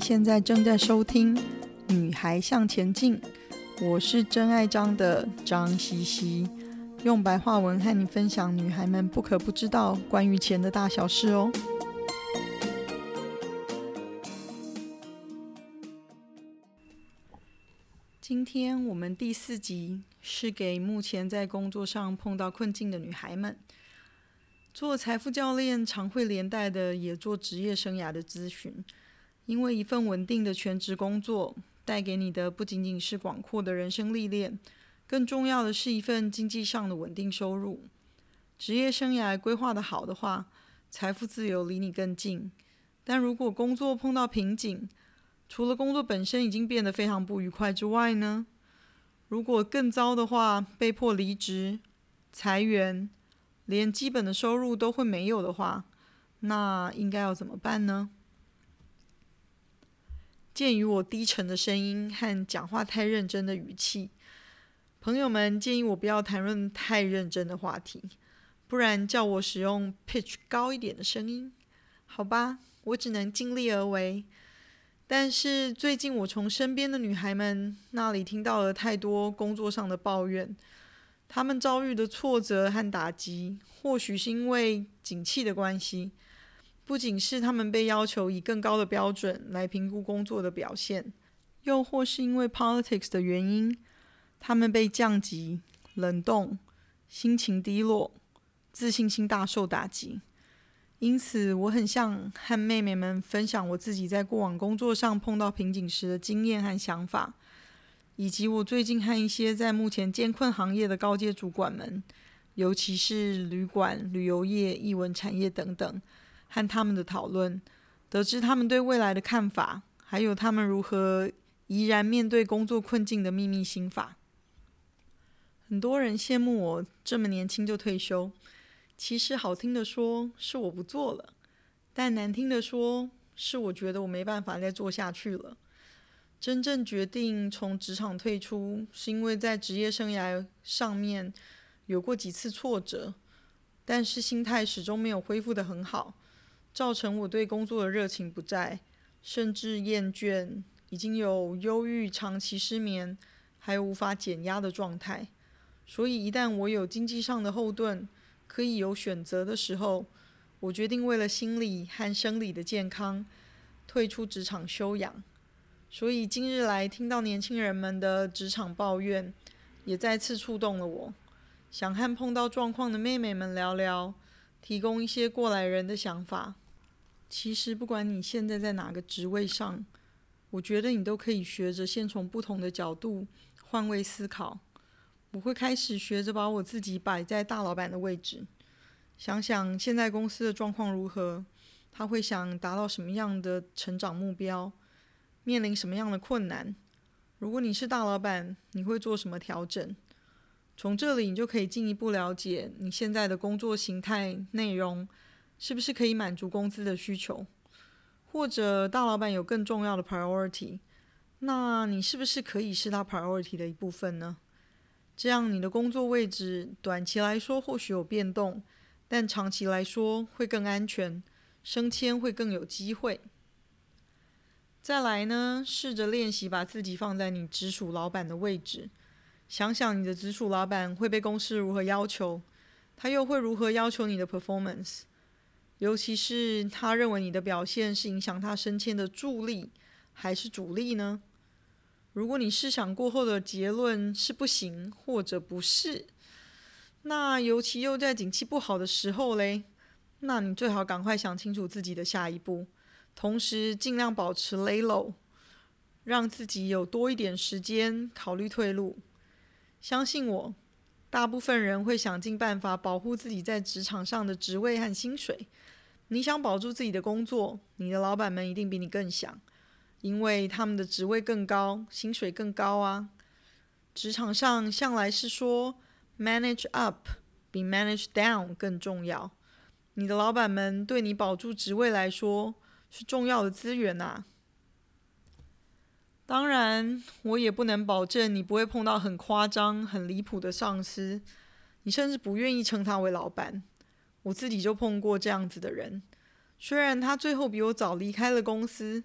现在正在收听《女孩向前进》，我是真爱张的张西西，用白话文和你分享女孩们不可不知道关于钱的大小事哦。今天我们第四集是给目前在工作上碰到困境的女孩们。做财富教练常会连带的也做职业生涯的咨询，因为一份稳定的全职工作带给你的不仅仅是广阔的人生历练，更重要的是一份经济上的稳定收入。职业生涯规划的好的话，财富自由离你更近。但如果工作碰到瓶颈，除了工作本身已经变得非常不愉快之外呢？如果更糟的话，被迫离职、裁员。连基本的收入都会没有的话，那应该要怎么办呢？鉴于我低沉的声音和讲话太认真的语气，朋友们建议我不要谈论太认真的话题，不然叫我使用 pitch 高一点的声音，好吧，我只能尽力而为。但是最近我从身边的女孩们那里听到了太多工作上的抱怨。她们遭遇的挫折和打击，或许是因为景气的关系，不仅是他们被要求以更高的标准来评估工作的表现，又或是因为 politics 的原因，他们被降级、冷冻，心情低落，自信心大受打击。因此，我很想和妹妹们分享我自己在过往工作上碰到瓶颈时的经验和想法。以及我最近和一些在目前艰困行业的高阶主管们，尤其是旅馆、旅游业、艺文产业等等，和他们的讨论，得知他们对未来的看法，还有他们如何怡然面对工作困境的秘密心法。很多人羡慕我这么年轻就退休，其实好听的说是我不做了，但难听的说是我觉得我没办法再做下去了。真正决定从职场退出，是因为在职业生涯上面有过几次挫折，但是心态始终没有恢复得很好，造成我对工作的热情不在，甚至厌倦，已经有忧郁、长期失眠，还无法减压的状态。所以一旦我有经济上的后盾，可以有选择的时候，我决定为了心理和生理的健康，退出职场休养。所以今日来听到年轻人们的职场抱怨，也再次触动了我，想和碰到状况的妹妹们聊聊，提供一些过来人的想法。其实不管你现在在哪个职位上，我觉得你都可以学着先从不同的角度换位思考。我会开始学着把我自己摆在大老板的位置，想想现在公司的状况如何，他会想达到什么样的成长目标。面临什么样的困难？如果你是大老板，你会做什么调整？从这里你就可以进一步了解你现在的工作形态、内容是不是可以满足公司的需求，或者大老板有更重要的 priority，那你是不是可以是他 priority 的一部分呢？这样你的工作位置短期来说或许有变动，但长期来说会更安全，升迁会更有机会。再来呢，试着练习把自己放在你直属老板的位置，想想你的直属老板会被公司如何要求，他又会如何要求你的 performance，尤其是他认为你的表现是影响他升迁的助力还是主力呢？如果你试想过后的结论是不行或者不是，那尤其又在景气不好的时候嘞，那你最好赶快想清楚自己的下一步。同时，尽量保持 lay low，让自己有多一点时间考虑退路。相信我，大部分人会想尽办法保护自己在职场上的职位和薪水。你想保住自己的工作，你的老板们一定比你更想，因为他们的职位更高，薪水更高啊。职场上向来是说 manage up 比 manage down 更重要。你的老板们对你保住职位来说，是重要的资源呐。当然，我也不能保证你不会碰到很夸张、很离谱的上司，你甚至不愿意称他为老板。我自己就碰过这样子的人，虽然他最后比我早离开了公司，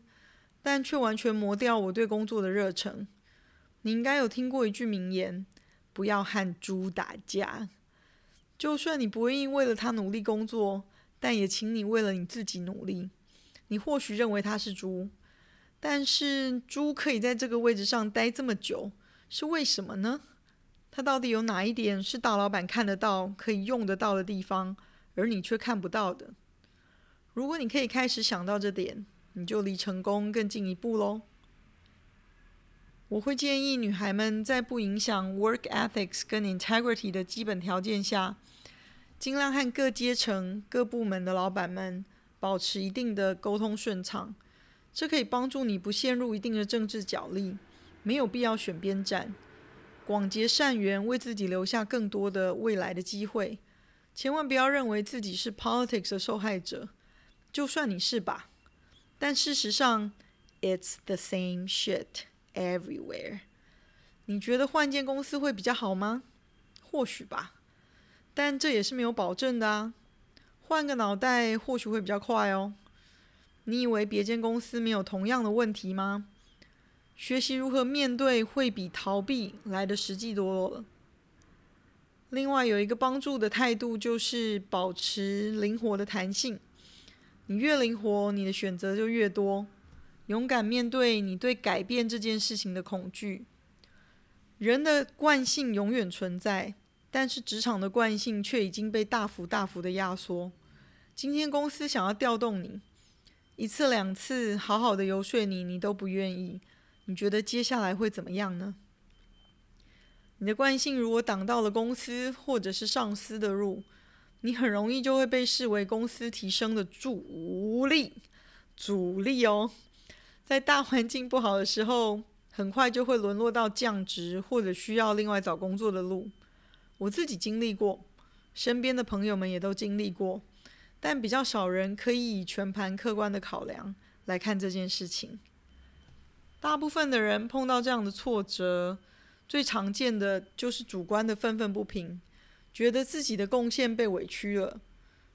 但却完全磨掉我对工作的热忱。你应该有听过一句名言：“不要和猪打架。”就算你不愿意为了他努力工作，但也请你为了你自己努力。你或许认为他是猪，但是猪可以在这个位置上待这么久，是为什么呢？他到底有哪一点是大老板看得到、可以用得到的地方，而你却看不到的？如果你可以开始想到这点，你就离成功更进一步喽。我会建议女孩们在不影响 work ethics 跟 integrity 的基本条件下，尽量和各阶层、各部门的老板们保持一定的沟通顺畅。这可以帮助你不陷入一定的政治角力，没有必要选边站。广结善缘，为自己留下更多的未来的机会。千万不要认为自己是 politics 的受害者，就算你是吧。但事实上，it's the same shit everywhere。你觉得换间公司会比较好吗？或许吧，但这也是没有保证的啊。换个脑袋，或许会比较快哦。你以为别间公司没有同样的问题吗？学习如何面对，会比逃避来得实际多了。另外，有一个帮助的态度，就是保持灵活的弹性。你越灵活，你的选择就越多。勇敢面对你对改变这件事情的恐惧。人的惯性永远存在，但是职场的惯性却已经被大幅大幅的压缩。今天公司想要调动你，一次两次好好的游说你，你都不愿意。你觉得接下来会怎么样呢？你的惯性如果挡到了公司或者是上司的路，你很容易就会被视为公司提升的阻力，阻力哦。在大环境不好的时候，很快就会沦落到降职或者需要另外找工作的路。我自己经历过，身边的朋友们也都经历过，但比较少人可以以全盘客观的考量来看这件事情。大部分的人碰到这样的挫折，最常见的就是主观的愤愤不平，觉得自己的贡献被委屈了，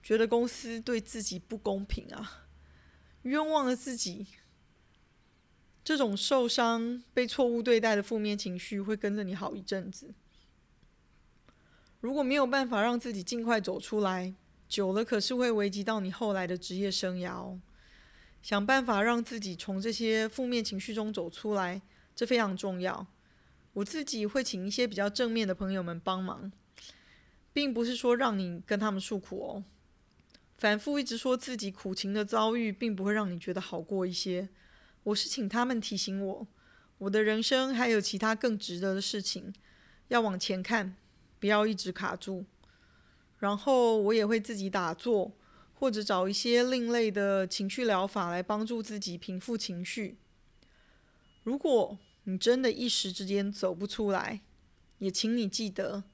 觉得公司对自己不公平啊，冤枉了自己。这种受伤、被错误对待的负面情绪会跟着你好一阵子。如果没有办法让自己尽快走出来，久了可是会危及到你后来的职业生涯哦。想办法让自己从这些负面情绪中走出来，这非常重要。我自己会请一些比较正面的朋友们帮忙，并不是说让你跟他们诉苦哦。反复一直说自己苦情的遭遇，并不会让你觉得好过一些。我是请他们提醒我，我的人生还有其他更值得的事情，要往前看，不要一直卡住。然后我也会自己打坐。或者找一些另类的情绪疗法来帮助自己平复情绪。如果你真的一时之间走不出来，也请你记得，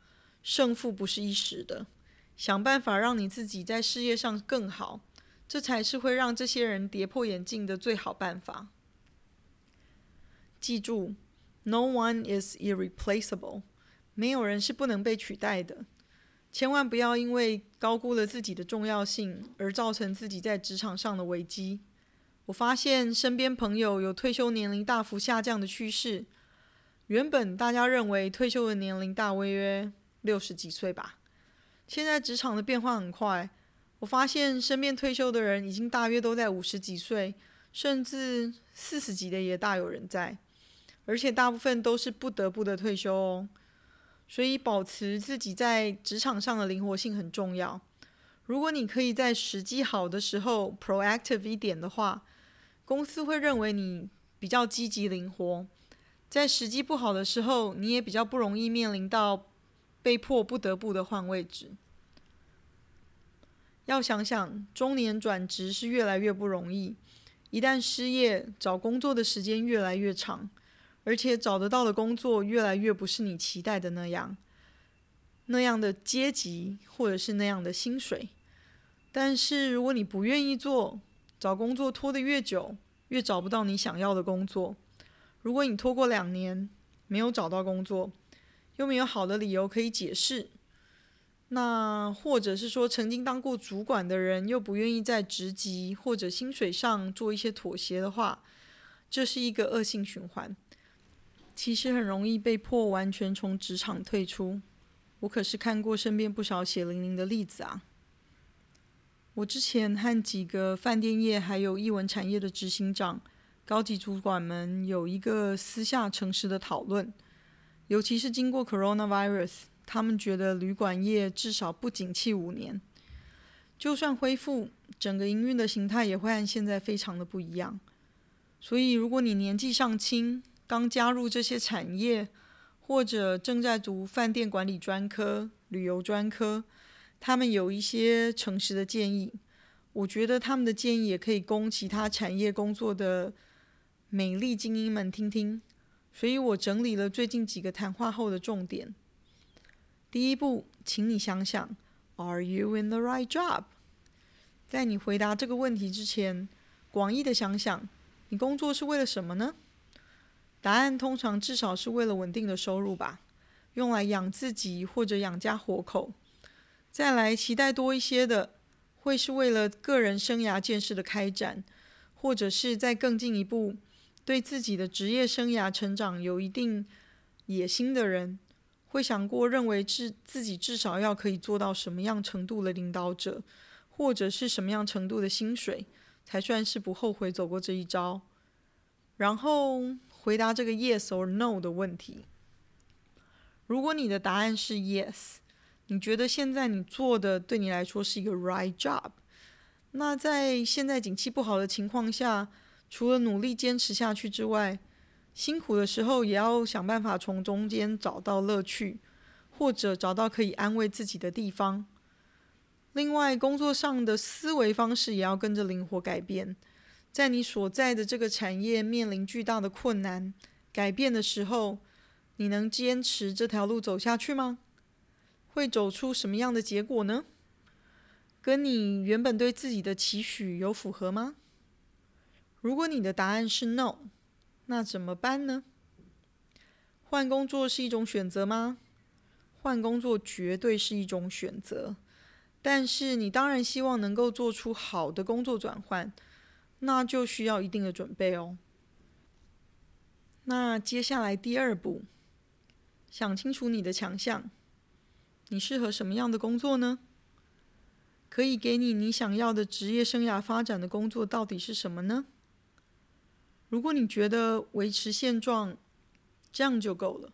胜负不是一时的，想办法让你自己在事业上更好，这才是会让这些人跌破眼镜的最好办法。记住，No one is irreplaceable，没有人是不能被取代的。千万不要因为高估了自己的重要性而造成自己在职场上的危机。我发现身边朋友有退休年龄大幅下降的趋势。原本大家认为退休的年龄大约六十几岁吧，现在职场的变化很快。我发现身边退休的人已经大约都在五十几岁，甚至四十几的也大有人在，而且大部分都是不得不的退休哦。所以，保持自己在职场上的灵活性很重要。如果你可以在时机好的时候 proactive 一点的话，公司会认为你比较积极灵活；在时机不好的时候，你也比较不容易面临到被迫不得不的换位置。要想想，中年转职是越来越不容易，一旦失业，找工作的时间越来越长。而且找得到的工作越来越不是你期待的那样，那样的阶级或者是那样的薪水。但是如果你不愿意做，找工作拖得越久，越找不到你想要的工作。如果你拖过两年没有找到工作，又没有好的理由可以解释，那或者是说曾经当过主管的人又不愿意在职级或者薪水上做一些妥协的话。这是一个恶性循环，其实很容易被迫完全从职场退出。我可是看过身边不少血淋淋的例子啊。我之前和几个饭店业还有艺文产业的执行长、高级主管们有一个私下诚实的讨论，尤其是经过 coronavirus，他们觉得旅馆业至少不景气五年，就算恢复，整个营运的形态也会和现在非常的不一样。所以，如果你年纪尚轻，刚加入这些产业，或者正在读饭店管理专科、旅游专科，他们有一些诚实的建议。我觉得他们的建议也可以供其他产业工作的美丽精英们听听。所以我整理了最近几个谈话后的重点。第一步，请你想想：Are you in the right job？在你回答这个问题之前，广义的想想，你工作是为了什么呢？答案通常至少是为了稳定的收入吧，用来养自己或者养家活口。再来期待多一些的，会是为了个人生涯见识的开展，或者是再更进一步，对自己的职业生涯成长有一定野心的人，会想过认为自自己至少要可以做到什么样程度的领导者，或者是什么样程度的薪水，才算是不后悔走过这一招。然后。回答这个 yes or no 的问题。如果你的答案是 yes，你觉得现在你做的对你来说是一个 right job，那在现在景气不好的情况下，除了努力坚持下去之外，辛苦的时候也要想办法从中间找到乐趣，或者找到可以安慰自己的地方。另外，工作上的思维方式也要跟着灵活改变。在你所在的这个产业面临巨大的困难、改变的时候，你能坚持这条路走下去吗？会走出什么样的结果呢？跟你原本对自己的期许有符合吗？如果你的答案是 no，那怎么办呢？换工作是一种选择吗？换工作绝对是一种选择，但是你当然希望能够做出好的工作转换。那就需要一定的准备哦。那接下来第二步，想清楚你的强项，你适合什么样的工作呢？可以给你你想要的职业生涯发展的工作到底是什么呢？如果你觉得维持现状这样就够了，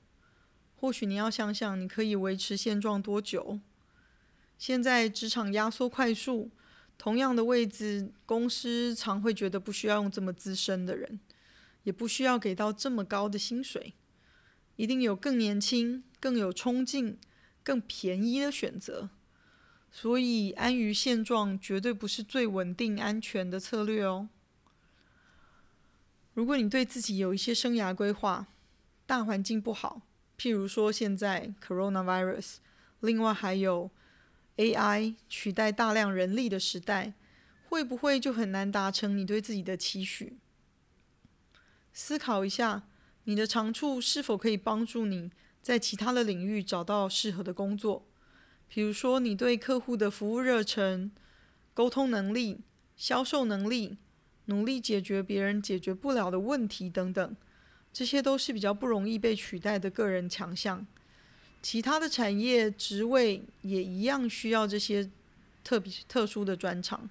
或许你要想想你可以维持现状多久。现在职场压缩快速。同样的位置，公司常会觉得不需要用这么资深的人，也不需要给到这么高的薪水，一定有更年轻、更有冲劲、更便宜的选择。所以，安于现状绝对不是最稳定、安全的策略哦。如果你对自己有一些生涯规划，大环境不好，譬如说现在 coronavirus，另外还有。AI 取代大量人力的时代，会不会就很难达成你对自己的期许？思考一下，你的长处是否可以帮助你在其他的领域找到适合的工作？比如说，你对客户的服务热忱、沟通能力、销售能力、努力解决别人解决不了的问题等等，这些都是比较不容易被取代的个人强项。其他的产业职位也一样需要这些特别特殊的专长。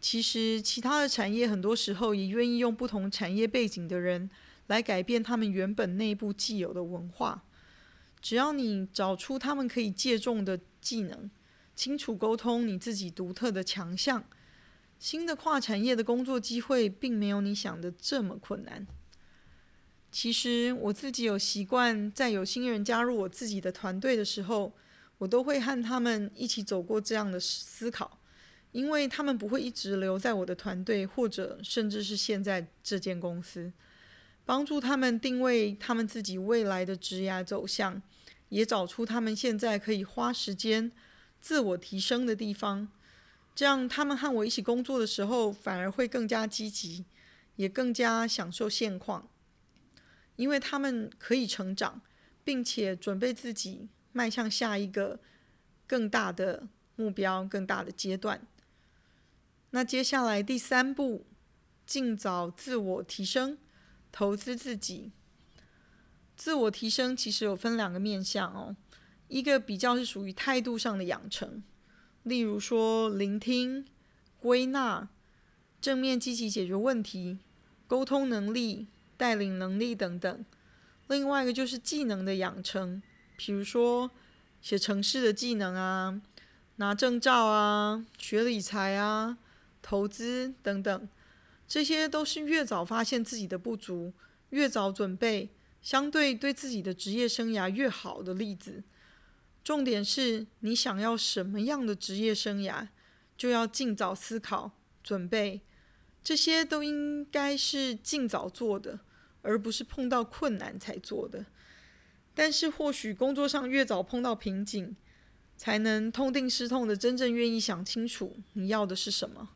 其实，其他的产业很多时候也愿意用不同产业背景的人来改变他们原本内部既有的文化。只要你找出他们可以借重的技能，清楚沟通你自己独特的强项，新的跨产业的工作机会并没有你想的这么困难。其实我自己有习惯，在有新人加入我自己的团队的时候，我都会和他们一起走过这样的思考，因为他们不会一直留在我的团队，或者甚至是现在这间公司，帮助他们定位他们自己未来的职业走向，也找出他们现在可以花时间自我提升的地方，这样他们和我一起工作的时候，反而会更加积极，也更加享受现况。因为他们可以成长，并且准备自己迈向下一个更大的目标、更大的阶段。那接下来第三步，尽早自我提升，投资自己。自我提升其实有分两个面向哦，一个比较是属于态度上的养成，例如说聆听、归纳、正面积极解决问题、沟通能力、带领能力等等。另外一个就是技能的养成，比如说写程式的技能啊，拿证照啊，学理财啊，投资等等，这些都是越早发现自己的不足，越早准备，相对对自己的职业生涯越好的例子。重点是你想要什么样的职业生涯，就要尽早思考、准备，这些都应该是尽早做的。而不是碰到困难才做的，但是或许工作上越早碰到瓶颈，才能痛定思痛的真正愿意想清楚你要的是什么，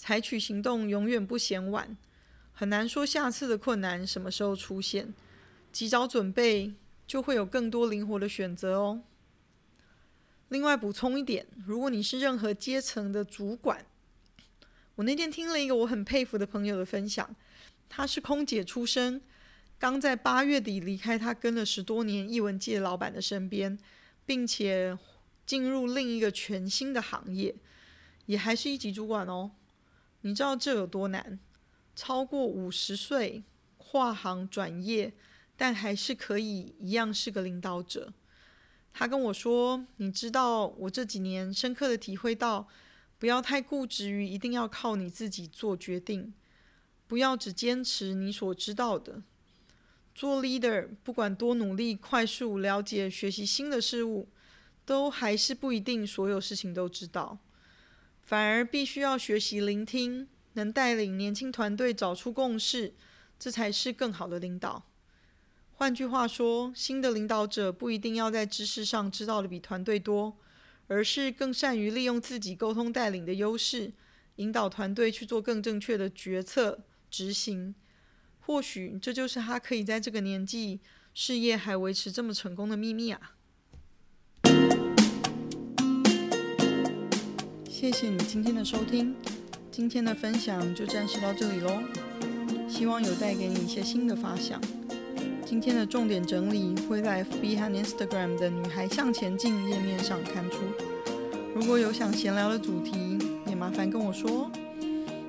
采取行动永远不嫌晚。很难说下次的困难什么时候出现，及早准备就会有更多灵活的选择哦。另外补充一点，如果你是任何阶层的主管，我那天听了一个我很佩服的朋友的分享。他是空姐出身，刚在八月底离开他跟了十多年艺文界老板的身边，并且进入另一个全新的行业，也还是一级主管哦。你知道这有多难？超过五十岁跨行转业，但还是可以一样是个领导者。他跟我说：“你知道，我这几年深刻的体会到，不要太固执于一定要靠你自己做决定。”不要只坚持你所知道的。做 leader，不管多努力、快速了解、学习新的事物，都还是不一定所有事情都知道。反而必须要学习聆听，能带领年轻团队找出共识，这才是更好的领导。换句话说，新的领导者不一定要在知识上知道的比团队多，而是更善于利用自己沟通带领的优势，引导团队去做更正确的决策。执行，或许这就是他可以在这个年纪事业还维持这么成功的秘密啊！谢谢你今天的收听，今天的分享就暂时到这里喽。希望有带给你一些新的发想。今天的重点整理会在 FB 和 Instagram 的“女孩向前进”页面上刊出。如果有想闲聊的主题，也麻烦跟我说。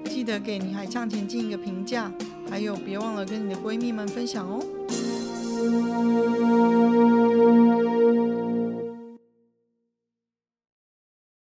记得给女孩向前进一个评价，还有别忘了跟你的闺蜜们分享哦。